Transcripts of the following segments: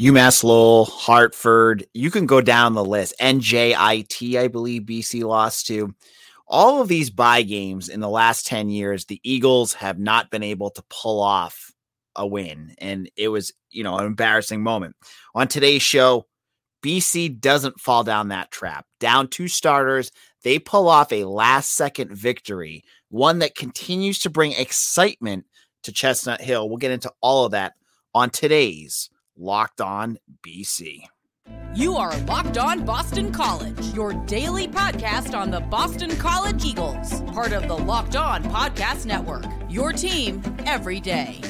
UMass Lowell, Hartford. You can go down the list. NJIT, I believe BC lost to. All of these bye games in the last 10 years, the Eagles have not been able to pull off a win. And it was, you know, an embarrassing moment. On today's show, BC doesn't fall down that trap. Down two starters, they pull off a last second victory, one that continues to bring excitement to Chestnut Hill. We'll get into all of that on today's Locked On BC. You are Locked On Boston College, your daily podcast on the Boston College Eagles, part of the Locked On Podcast Network. Your team every day.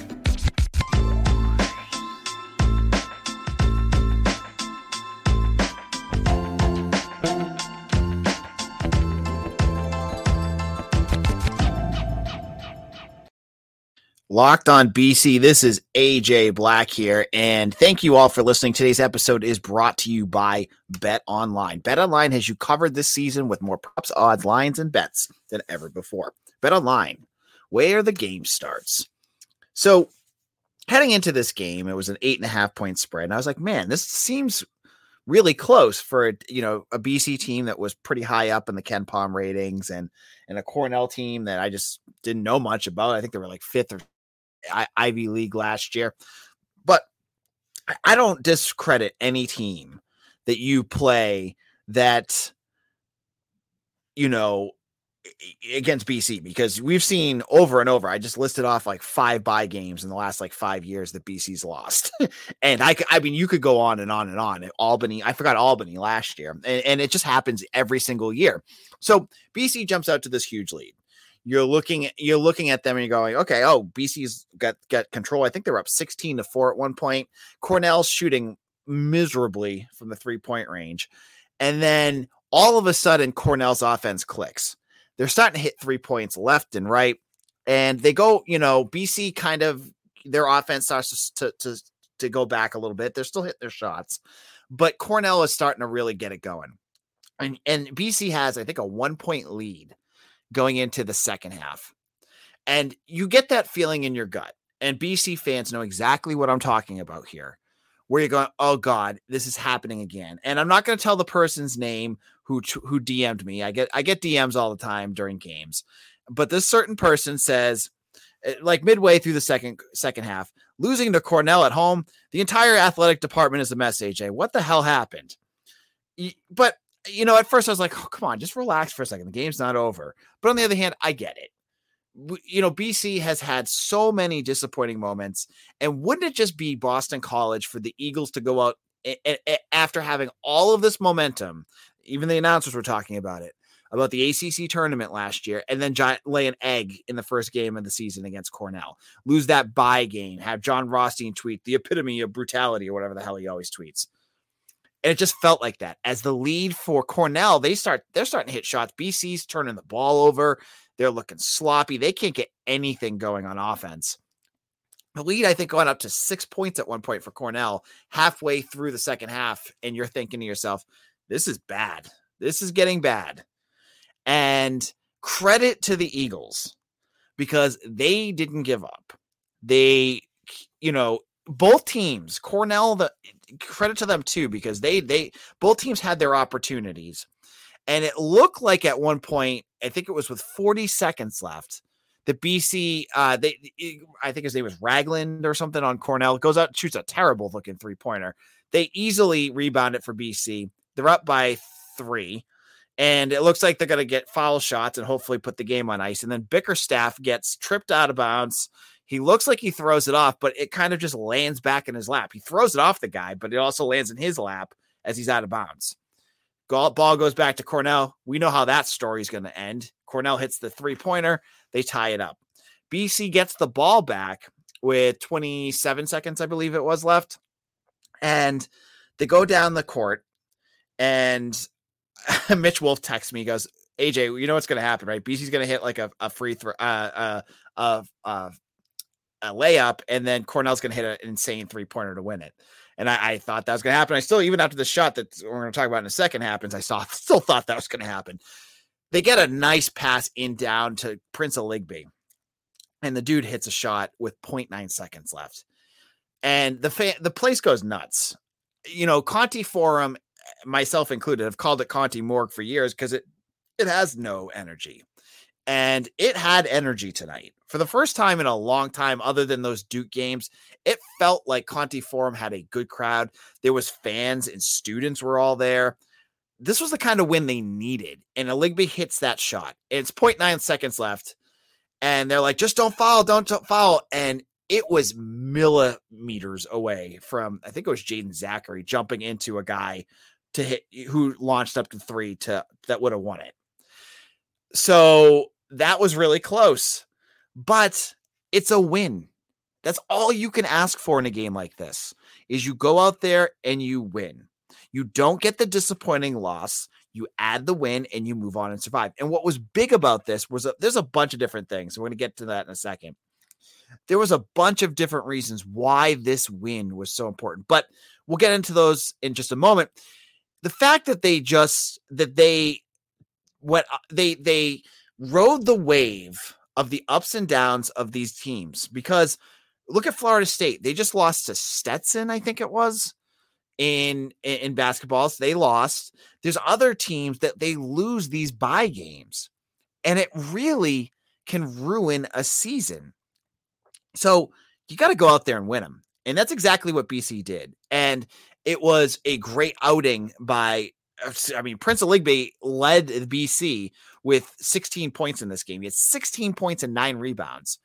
Locked on BC. This is AJ Black here, and thank you all for listening. Today's episode is brought to you by Bet Online. Bet Online has you covered this season with more props, odds, lines, and bets than ever before. Bet Online, where the game starts. So, heading into this game, it was an eight and a half point spread, and I was like, man, this seems really close for a you know a BC team that was pretty high up in the KenPom ratings and and a Cornell team that I just didn't know much about. I think they were like fifth or I- Ivy League last year. But I don't discredit any team that you play that, you know, against BC because we've seen over and over. I just listed off like five bye games in the last like five years that BC's lost, and I I mean you could go on and on and on. Albany, I forgot Albany last year, and, and it just happens every single year. So BC jumps out to this huge lead you're looking you're looking at them and you're going, okay, oh, BC's got got control. I think they were up 16 to 4 at one point. Cornell's shooting miserably from the three-point range. And then all of a sudden Cornell's offense clicks. They're starting to hit three points left and right. And they go, you know, BC kind of their offense starts to to to go back a little bit. They're still hitting their shots, but Cornell is starting to really get it going. And and BC has, I think, a one point lead going into the second half. And you get that feeling in your gut. And BC fans know exactly what I'm talking about here, where you're going, oh God, this is happening again. And I'm not going to tell the person's name who who DM'd me. I get I get DMs all the time during games, but this certain person says, eh, like midway through the second second half, losing to Cornell at home, the entire athletic department is a mess. AJ, what the hell happened? But you know, at first I was like, oh, come on, just relax for a second. The game's not over. But on the other hand, I get it. You know, BC has had so many disappointing moments. And wouldn't it just be Boston College for the Eagles to go out after having all of this momentum? Even the announcers were talking about it, about the ACC tournament last year, and then lay an egg in the first game of the season against Cornell. Lose that bye game, have Jon Rothstein tweet the epitome of brutality or whatever the hell he always tweets and it just felt like that. As the lead for Cornell, they start they're starting to hit shots. BC's turning the ball over. They're looking sloppy. They can't get anything going on offense. The lead, I think, going up to six points at one point for Cornell halfway through the second half. And you're thinking to yourself, this is bad. This is getting bad. And credit to the Eagles because they didn't give up. They, you know, both teams, Cornell, the credit to them too, because they they both teams had their opportunities. And it looked like at one point, I think it was with 40 seconds left, the BC, uh, they, I think his name was Ragland or something on Cornell, goes out, shoots a terrible looking three pointer. They easily rebound it for BC. They're up by three, and it looks like they're going to get foul shots and hopefully put the game on ice. And then Bickerstaff gets tripped out of bounds he looks like he throws it off, but it kind of just lands back in his lap. He throws it off the guy, but it also lands in his lap as he's out of bounds. Ball goes back to Cornell. We know how that story is going to end. Cornell hits the three pointer, they tie it up. BC gets the ball back with 27 seconds, I believe it was left. And they go down the court, and Mitch Wolf texts me, he goes, AJ, you know what's going to happen, right? BC's going to hit like a, a free throw, uh, uh, uh, uh, a layup, and then Cornell's going to hit an insane three pointer to win it. And I, I thought that was going to happen. I still, even after the shot that we're going to talk about in a second happens, I saw still thought that was going to happen. They get a nice pass in down to Prince Aligbe, and the dude hits a shot with 0.9 seconds left. and the fa- the place goes nuts. You know, Conte Forum, myself included, have called it Conte Morgue for years because it it has no energy, and it had energy tonight for the first time in a long time. Other than those Duke games, it felt like Conte Forum had a good crowd. There was fans and students were all there. This was the kind of win they needed, and Aligbe hits that shot. It's 0.9 seconds left, and they're like, "Just don't foul, don't, don't foul," and it was millimeters away from I think it was Jaeden Zackery jumping into a guy to hit who launched up to three to that would have won it. So that was really close, but it's a win. That's all you can ask for in a game like this is you go out there and you win. You don't get the disappointing loss. You add the win and you move on and survive. And what was big about this was a, there's a bunch of different things. We're going to get to that in a second there was a bunch of different reasons why this win was so important, but we'll get into those in just a moment. The fact that they just that they what uh, they they rode the wave of the ups and downs of these teams because look at Florida State. They just lost to Stetson, I think it was in in, basketball. So they lost. There's other teams that they lose these bye games, and it really can ruin a season. So you got to go out there and win them. And that's exactly what BC did. And it was a great outing by, uh, I mean, Prince Aligbe led BC with 16 points in this game. He had 16 points and nine rebounds.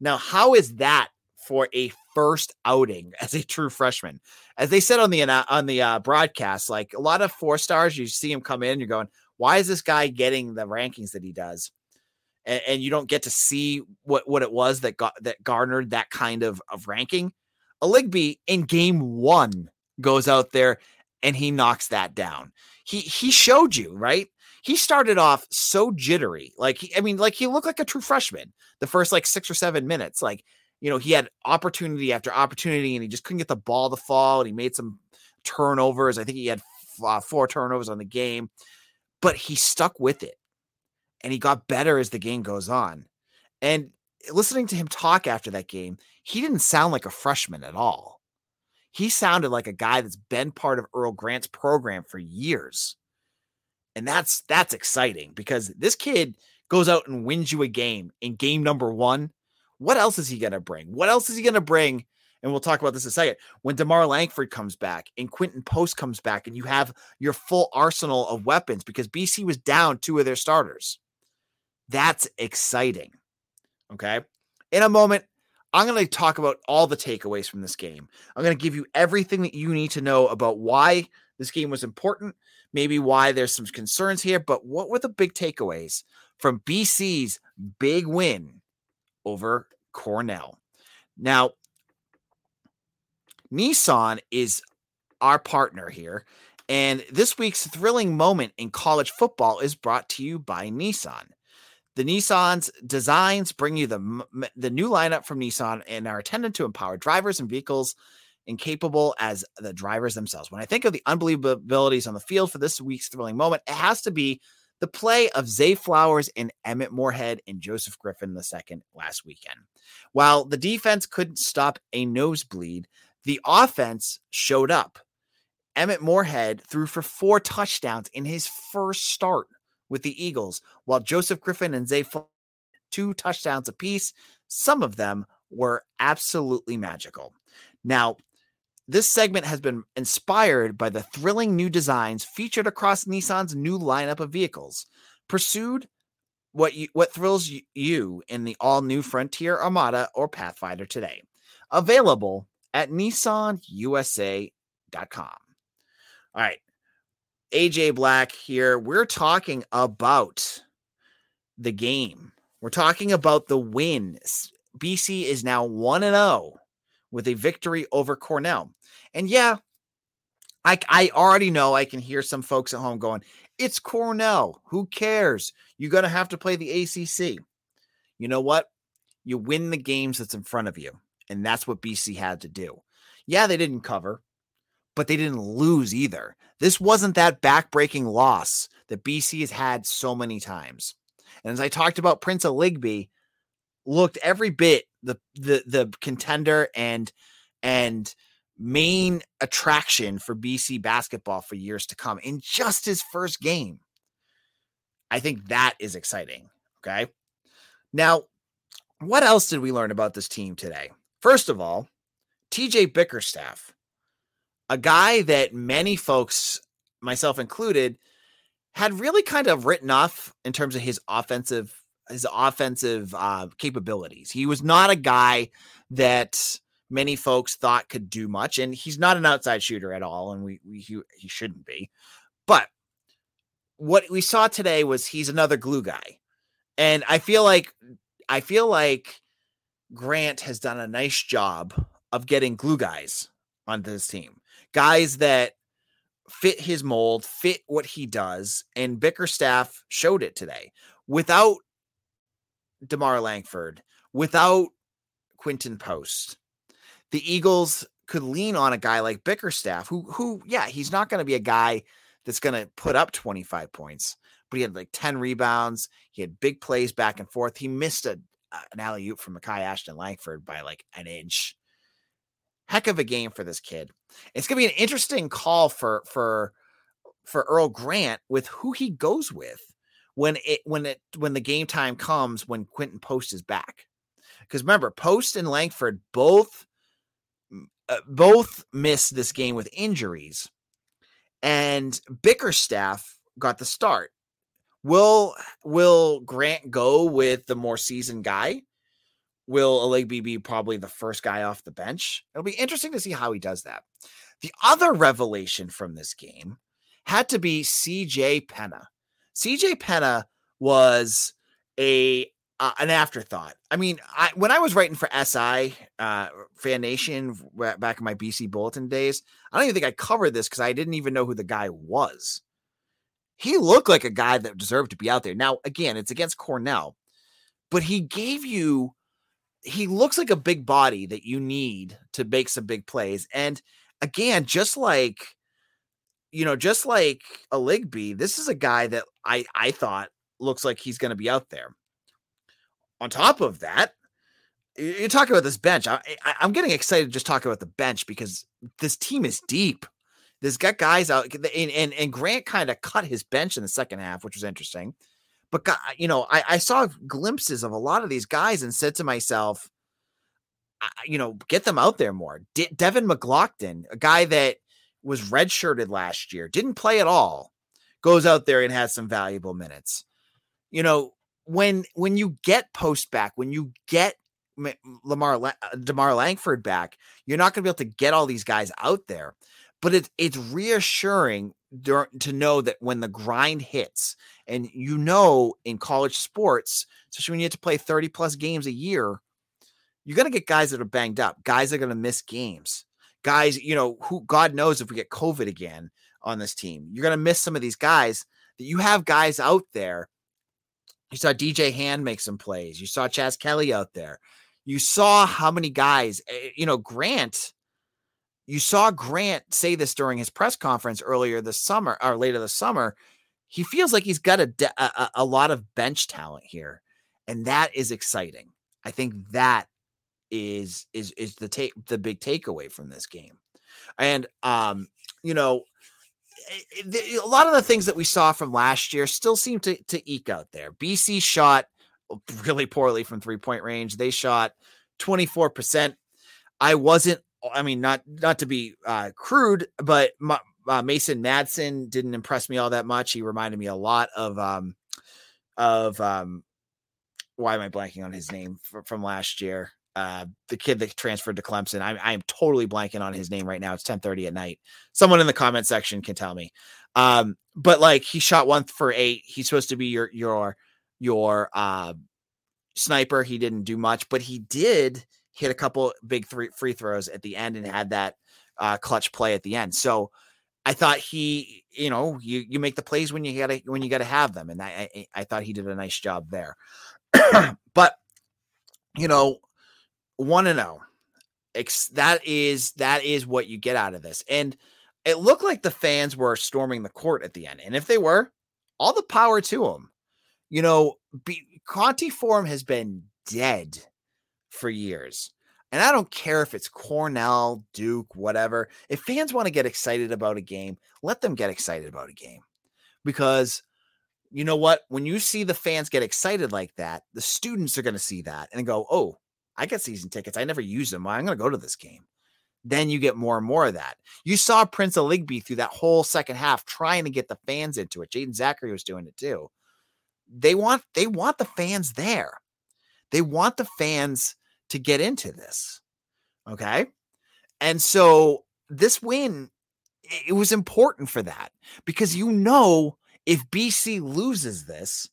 Now, how is that for a first outing as a true freshman? As they said on the on the uh, broadcast, like a lot of four stars, you see him come in, you're going, why is this guy getting the rankings that he does? and, and you don't get to see what what it was that got that garnered that kind of of ranking. Aligbe in game one goes out there and he knocks that down. He he showed you right. He started off so jittery, like he, I mean, like he looked like a true freshman the first like six or seven minutes. Like you know, he had opportunity after opportunity, and he just couldn't get the ball to fall. And he made some turnovers. I think he had uh, four turnovers on the game, but he stuck with it and he got better as the game goes on. And listening to him talk after that game, he didn't sound like a freshman at all. He sounded like a guy that's been part of Earl Grant's program for years. And that's that's exciting because this kid goes out and wins you a game in game number 1. What else is he to bring? What else is he to bring? And we'll talk about this in a second. When DeMarr Langford comes back and Quinten Post comes back and you have your full arsenal of weapons because BC was down two of their starters. That's exciting. Okay. In a moment, I'm going to talk about all the takeaways from this game. I'm going to give you everything that you need to know about why this game was important, maybe why there's some concerns here, but what were the big takeaways from BC's big win over Cornell? Now, Nissan is our partner here, and this week's thrilling moment in college football is brought to you by Nissan. The Nissan's designs bring you the the new lineup from Nissan and are intended to empower drivers and vehicles incapable as the drivers themselves. When I think of the unbelievabilities on the field for this week's thrilling moment, it has to be the play of Zay Flowers and Emmett Morehead and Joseph Griffin II last weekend. While the defense couldn't stop a nosebleed, the offense showed up. Emmett Morehead threw for four touchdowns in his first start with the Eagles, while Joseph Griffin and Zay two touchdowns apiece. Some of them were absolutely magical. Now, this segment has been inspired by the thrilling new designs featured across Nissan's new lineup of vehicles. Pursued what you, what thrills you in the all-new Frontier Armada or Pathfinder today. Available at nissanusa.com. All right. AJ Black here. We're talking about the game. We're talking about the wins. BC is now 1 and 0 with a victory over Cornell. And yeah, I I already know I can hear some folks at home going, "It's Cornell. Who cares? You're going to have to play the ACC." You know what? You win the games that's in front of you. And that's what BC had to do. Yeah, they didn't cover but they didn't lose either. This wasn't that backbreaking loss that BC has had so many times. And as I talked about, Prince Aligbe looked every bit the the the contender and and main attraction for BC basketball for years to come in just his first game. I think that is exciting. Okay. Now, what else did we learn about this team today? First of all, TJ Bickerstaff, a guy that many folks, myself included, had really kind of written off in terms of his offensive his offensive uh, capabilities. He was not a guy that many folks thought could do much, and he's not an outside shooter at all, and we, we he, he shouldn't be. But what we saw today was he's another glue guy, and I feel like I feel like Grant has done a nice job of getting glue guys onto this team, guys that fit his mold, fit what he does, and Bickerstaff showed it today. Without DeMarr Langford, without Quinten Post, the Eagles could lean on a guy like Bickerstaff, who, who, yeah, he's not going to be a guy that's going to put up 25 points, but he had like 10 rebounds. He had big plays back and forth. He missed a, an alley oop from Makai Ashton Langford by like an inch. Heck of a game for this kid. It's going to be an interesting call for, for, for Earl Grant with who he goes with when it when it when the game time comes when Quinten Post is back. Because remember, Post and Langford both uh, both missed this game with injuries, and Bickerstaff got the start. Will Will Grant go with the more seasoned guy? Will Aligbe be probably the first guy off the bench? It'll be interesting to see how he does that. The other revelation from this game had to be CJ Penha. CJ Penha was a uh, an afterthought. I mean, I, when I was writing for SI uh, Fan Nation back in my BC Bulletin days, I don't even think I covered this because I didn't even know who the guy was. He looked like a guy that deserved to be out there. Now, again, it's against Cornell, but he gave you. He looks like a big body that you need to make some big plays. And again, just like you know, just like Aligbe, this is a guy that I I thought looks like he's going to be out there. On top of that, you talk about this bench. I, I, am getting excited just talking about the bench because this team is deep. There's got guys out, and and, and Grant kind of cut his bench in the second half, which was interesting. But you know, I, I saw glimpses of a lot of these guys and said to myself, you know, get them out there more. De- Devin McGlockton, a guy that was redshirted last year, didn't play at all, goes out there and has some valuable minutes. You know, when when you get post back, when you get Lamar uh, DeMarr Langford back, you're not going to be able to get all these guys out there. But it's it's reassuring to know that when the grind hits, and you know in college sports, especially when you have to play 30 plus games a year, you're going to get guys that are banged up, guys are going to miss games guys, you know, who God knows if we get COVID again on this team, you're going to miss some of these guys that you have guys out there. You saw DJ Hand make some plays. You saw Chas Kelley out there. You saw how many guys, eh, you know, Grant. You saw Grant say this during his press conference earlier this summer or later this summer. He feels like he's got a, a, a lot of bench talent here, and that is exciting. I think that is is is the take the big takeaway from this game. And um, you know, a lot of the things that we saw from last year still seem to to eke out there. BC shot really poorly from three point range. They shot 24%. I wasn't I mean not not to be uh crude, but my, uh, Mason Madsen didn't impress me all that much. He reminded me a lot of um of um why am I blanking on his name from last year? Uh, the kid that transferred to Clemson. I'm I'm totally blanking on his name right now. It's 10:30 at night. Someone in the comment section can tell me. Um, but like he shot one for eight. He's supposed to be your your your uh, sniper. He didn't do much, but he did hit a couple big three free throws at the end and had that uh, clutch play at the end. So I thought he, you know, you you make the plays when you gotta when you gotta have them, and I I, I thought he did a nice job there. but you know, one to oh. know. That is that is what you get out of this. And it looked like the fans were storming the court at the end. And if they were, all the power to them. You know, be, Conte form has been dead for years. And I don't care if it's Cornell, Duke, whatever. If fans want to get excited about a game, let them get excited about a game. Because you know what? When you see the fans get excited like that, the students are going to see that and go, oh, I get season tickets. I never use them. I'm going to go to this game. Then you get more and more of that. You saw Prince Aligbe through that whole second half trying to get the fans into it. Jaeden Zackery was doing it too. They want they want the fans there. They want the fans to get into this. Okay? And so this win it was important for that because you know if BC loses this,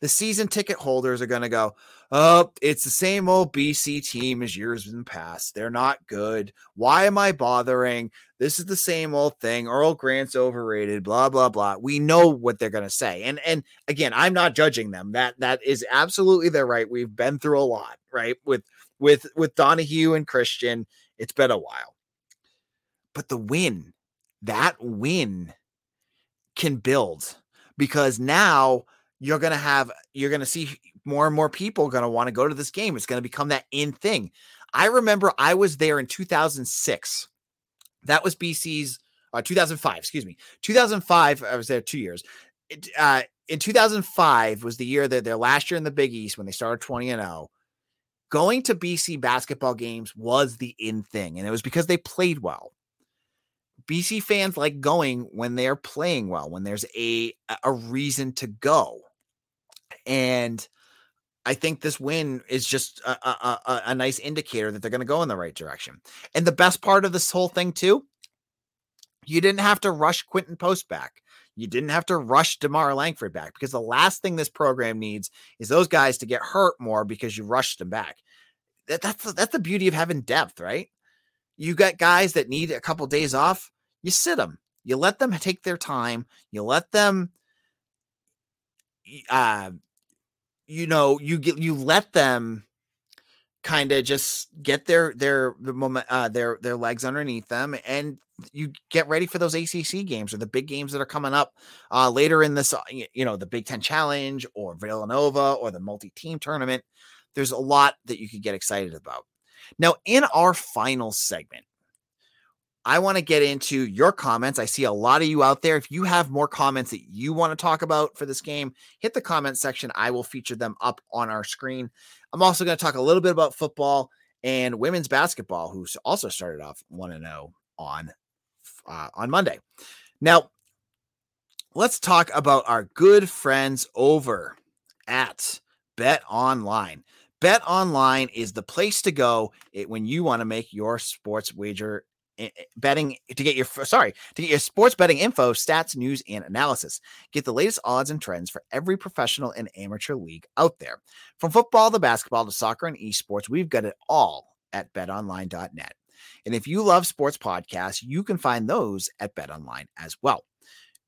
the season ticket holders are going to go, Oh, it's the same old BC team as years in the past. They're not good. Why am I bothering? This is the same old thing. Earl Grant's overrated, blah, blah, blah. We know what they're gonna say. And and again, I'm not judging them. That that is absolutely their right. We've been through a lot, right? With with with Donahue and Christian, it's been a while. But the win, that win can build because now you're going to have you're going to see more and more people going to want to go to this game. It's going to become that in thing. I remember I was there in 2006. That was BC's uh, 2005, excuse me. 2005, I was there 2 years. It, uh, in 2005 was the year that their last year in the Big East when they started 20 and 0. Going to BC basketball games was the in thing, and it was because they played well. BC fans like going when they're playing well, when there's a a reason to go. And I think this win is just a, a, a, a nice indicator that they're going to go in the right direction. And the best part of this whole thing, too, you didn't have to rush Quinten Post back. You didn't have to rush DeMarr Langford back because the last thing this program needs is those guys to get hurt more because you rushed them back. That, that's that's the beauty of having depth, right? You got guys that need a couple days off. You sit them. You let them take their time. You let them uh, you know, you get you let them kind of just get their their uh their their legs underneath them and you get ready for those ACC games or the big games that are coming up uh later in this uh, you know the Big 10 challenge or Villanova or the multi-team tournament there's a lot that you could get excited about now in our final segment I want to get into your comments. I see a lot of you out there. If you have more comments that you want to talk about for this game, hit the comment section. I will feature them up on our screen. I'm also going to talk a little bit about football and women's basketball, who also started off 1 0 on uh, on Monday. Now, let's talk about our good friends over at Bet Online. Bet Online is the place to go when you want to make your sports wager betting to get your sorry to get your sports betting info, stats, news, and analysis. Get the latest odds and trends for every professional and amateur league out there. From football to basketball to soccer and esports, we've got it all at betonline.net. And if you love sports podcasts, you can find those at BetOnline as well.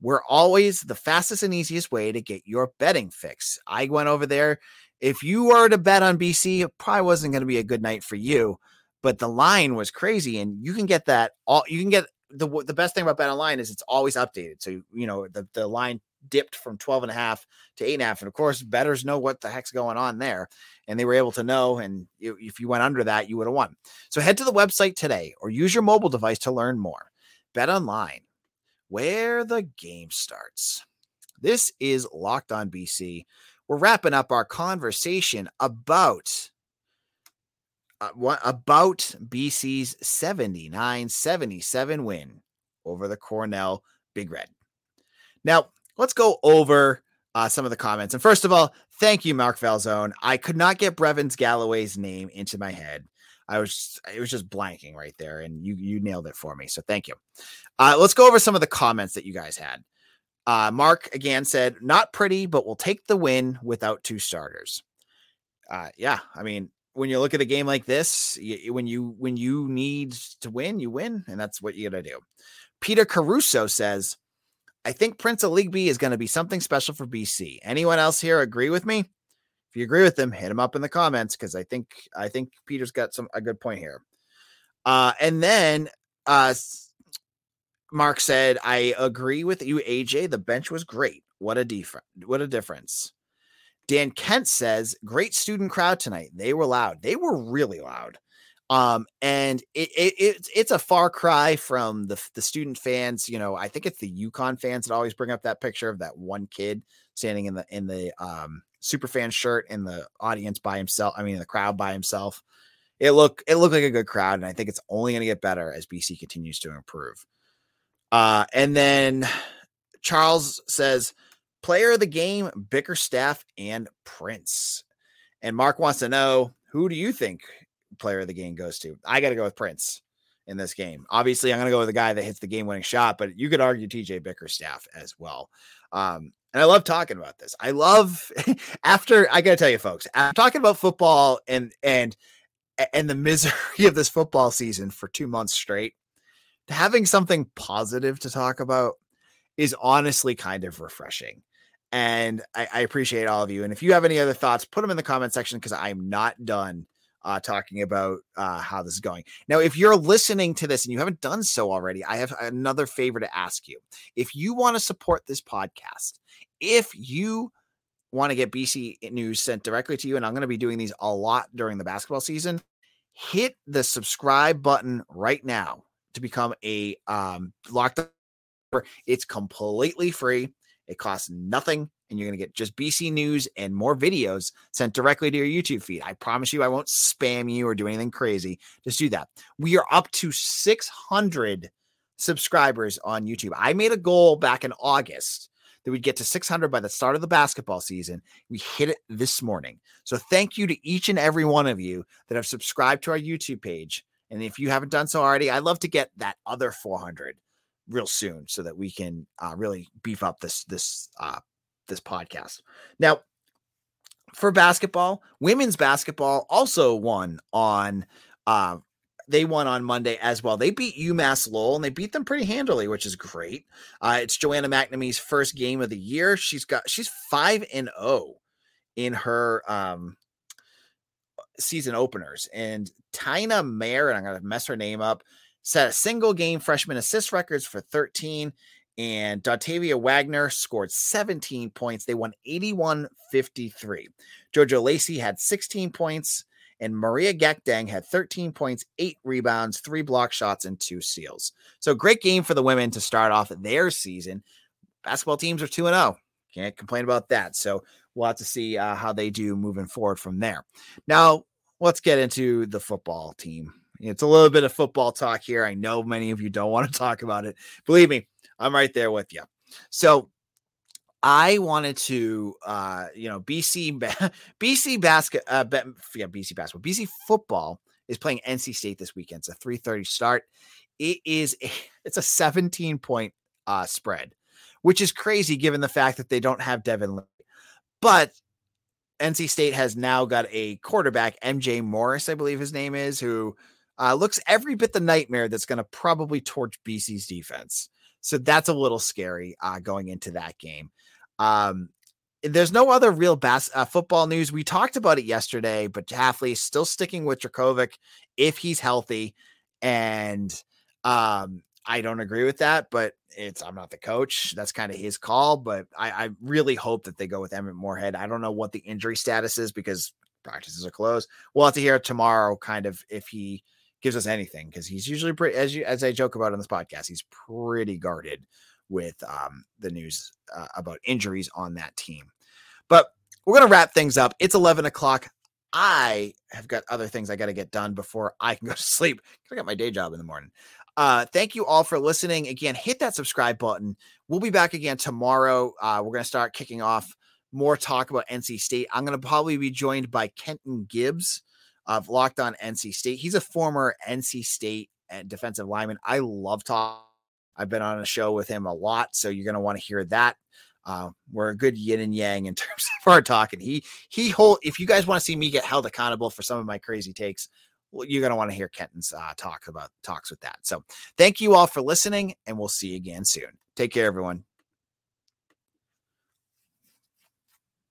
We're always the fastest and easiest way to get your betting fix. I went over there. If you were to bet on BC, it probably wasn't going to be a good night for you but the line was crazy and you can get that all you can get the the best thing about bet online is it's always updated so you know the, the line dipped from 12 and a half to eight and a half and of course betters know what the heck's going on there and they were able to know and if you went under that you would have won. So head to the website today or use your mobile device to learn more. Bet online where the game starts. This is locked on bc we're wrapping up our conversation about uh, what about BC's 79 77 win over the Cornell Big Red? Now, let's go over uh, some of the comments. And first of all, thank you, Mark Valzone. I could not get Brevins Galloway's name into my head. I was it was just blanking right there, and you you nailed it for me. So thank you. Uh, let's go over some of the comments that you guys had. Uh, Mark again said, "Not pretty, but we'll take the win without two starters." Uh, yeah, I mean, when you look at a game like this, you, when you when you need to win, you win, and that's what you got to do. Peter Caruso says, "I think Prince Aligbe is going to be something special for BC." Anyone else here agree with me? If you agree with them, hit him up in the comments because I think I think Peter's got some a good point here. Uh, and then uh, Mark said, "I agree with you, AJ. The bench was great. What a difference! What a difference." Dan Kent says, great student crowd tonight. They were loud. They were really loud. Um, and it, it, it it's a far cry from the the student fans. You know, I think it's the UConn fans that always bring up that picture of that one kid standing in the in the um super fan shirt in the audience by himself. I mean, the crowd by himself. It looked it looked like a good crowd, and I think it's only going to get better as BC continues to improve. Uh, and then Charles says, player of the game, Bickerstaff and Prince. And Mark wants to know who do you think player of the game goes to? I got to go with Prince in this game. Obviously, I'm going to go with the guy that hits the game winning shot, but you could argue TJ Bickerstaff as well. Um, and I love talking about this. I love after I got to tell you, folks, I'm talking about football and and and the misery of this football season for two months straight. Having something positive to talk about is honestly kind of refreshing. And I, I, appreciate all of you. And if you have any other thoughts, put them in the comment section because I'm not done uh, talking about uh, how this is going. Now, if you're listening to this and you haven't done so already, I have another favor to ask you. If you want to support this podcast, if you want to get BC news sent directly to you, and I'm going to be doing these a lot during the basketball season, hit the subscribe button right now to become a um, locked it's completely free. It costs nothing, and you're going to get just BC news and more videos sent directly to your YouTube feed. I promise you, I won't spam you or do anything crazy. Just do that. We are up to 600 subscribers on YouTube. I made a goal back in August that we'd get to 600 by the start of the basketball season. We hit it this morning. So thank you to each and every one of you that have subscribed to our YouTube page. And if you haven't done so already, I'd love to get that other 400 real soon so that we can uh, really beef up this this uh, this podcast. Now, for basketball, women's basketball also won on uh, they won on Monday as well. They beat UMass Lowell and they beat them pretty handily, which is great. Uh, it's Joanna McNamee's first game of the year. She's got she's five and zero oh in her um, season openers, and Tina Mayer, and I'm gonna mess her name up set a single game freshman assist records for 13 and Dontavia Waggoner scored 17 points. They won 81 53. Jojo Lacey had 16 points, and Maria Gakdeng had 13 points, eight rebounds, three block shots, and two steals. So, great game for the women to start off their season. Basketball teams are 2 0. Can't complain about that. So, we'll have to see uh, how they do moving forward from there. Now, let's get into the football team it's a little bit of football talk here. I know many of you don't want to talk about it. Believe me, I'm right there with you. So I wanted to, uh, you know, BC, BC basket, uh, yeah, BC basketball, BC football is playing NC State this weekend. It's a 3:30 start. It is, a, it's a 17 point uh, spread, which is crazy given the fact that they don't have Devin. Lee. But NC State has now got a quarterback, MJ Morris, I believe his name is, who uh, looks every bit the nightmare that's going to probably torch BC's defense. So that's a little scary uh, going into that game. Um, there's no other real bas- uh, football news. We talked about it yesterday, but Hafley is still sticking with Jurkovec if he's healthy. And um, I don't agree with that, but it's I'm not the coach. That's kind of his call. But I, I really hope that they go with Emmett Morehead. I don't know what the injury status is because practices are closed. We'll have to hear tomorrow, kind of if he gives us anything because he's usually pretty as you as I joke about on this podcast, he's pretty guarded with um, the news uh, about injuries on that team. But we're gonna wrap things up. It's eleven o'clock. I have got other things I got to get done before I can go to sleep. I got my day job in the morning. Uh, thank you all for listening. Again, hit that subscribe button. We'll be back again tomorrow. Uh, we're going to start kicking off more talk about NC State. I'm going to probably be joined by Kenton Gibbs of Locked On NC State. He's a former NC State uh, defensive lineman. I love talk. I've been on a show with him a lot, so you're going to want to hear that. Uh, we're a good yin and yang in terms of our talking. He he hold. If you guys want to see me get held accountable for some of my crazy takes, well, you're going to want to hear Kenton's uh, talk about talks with that. So thank you all for listening, and we'll see you again soon. Take care, everyone.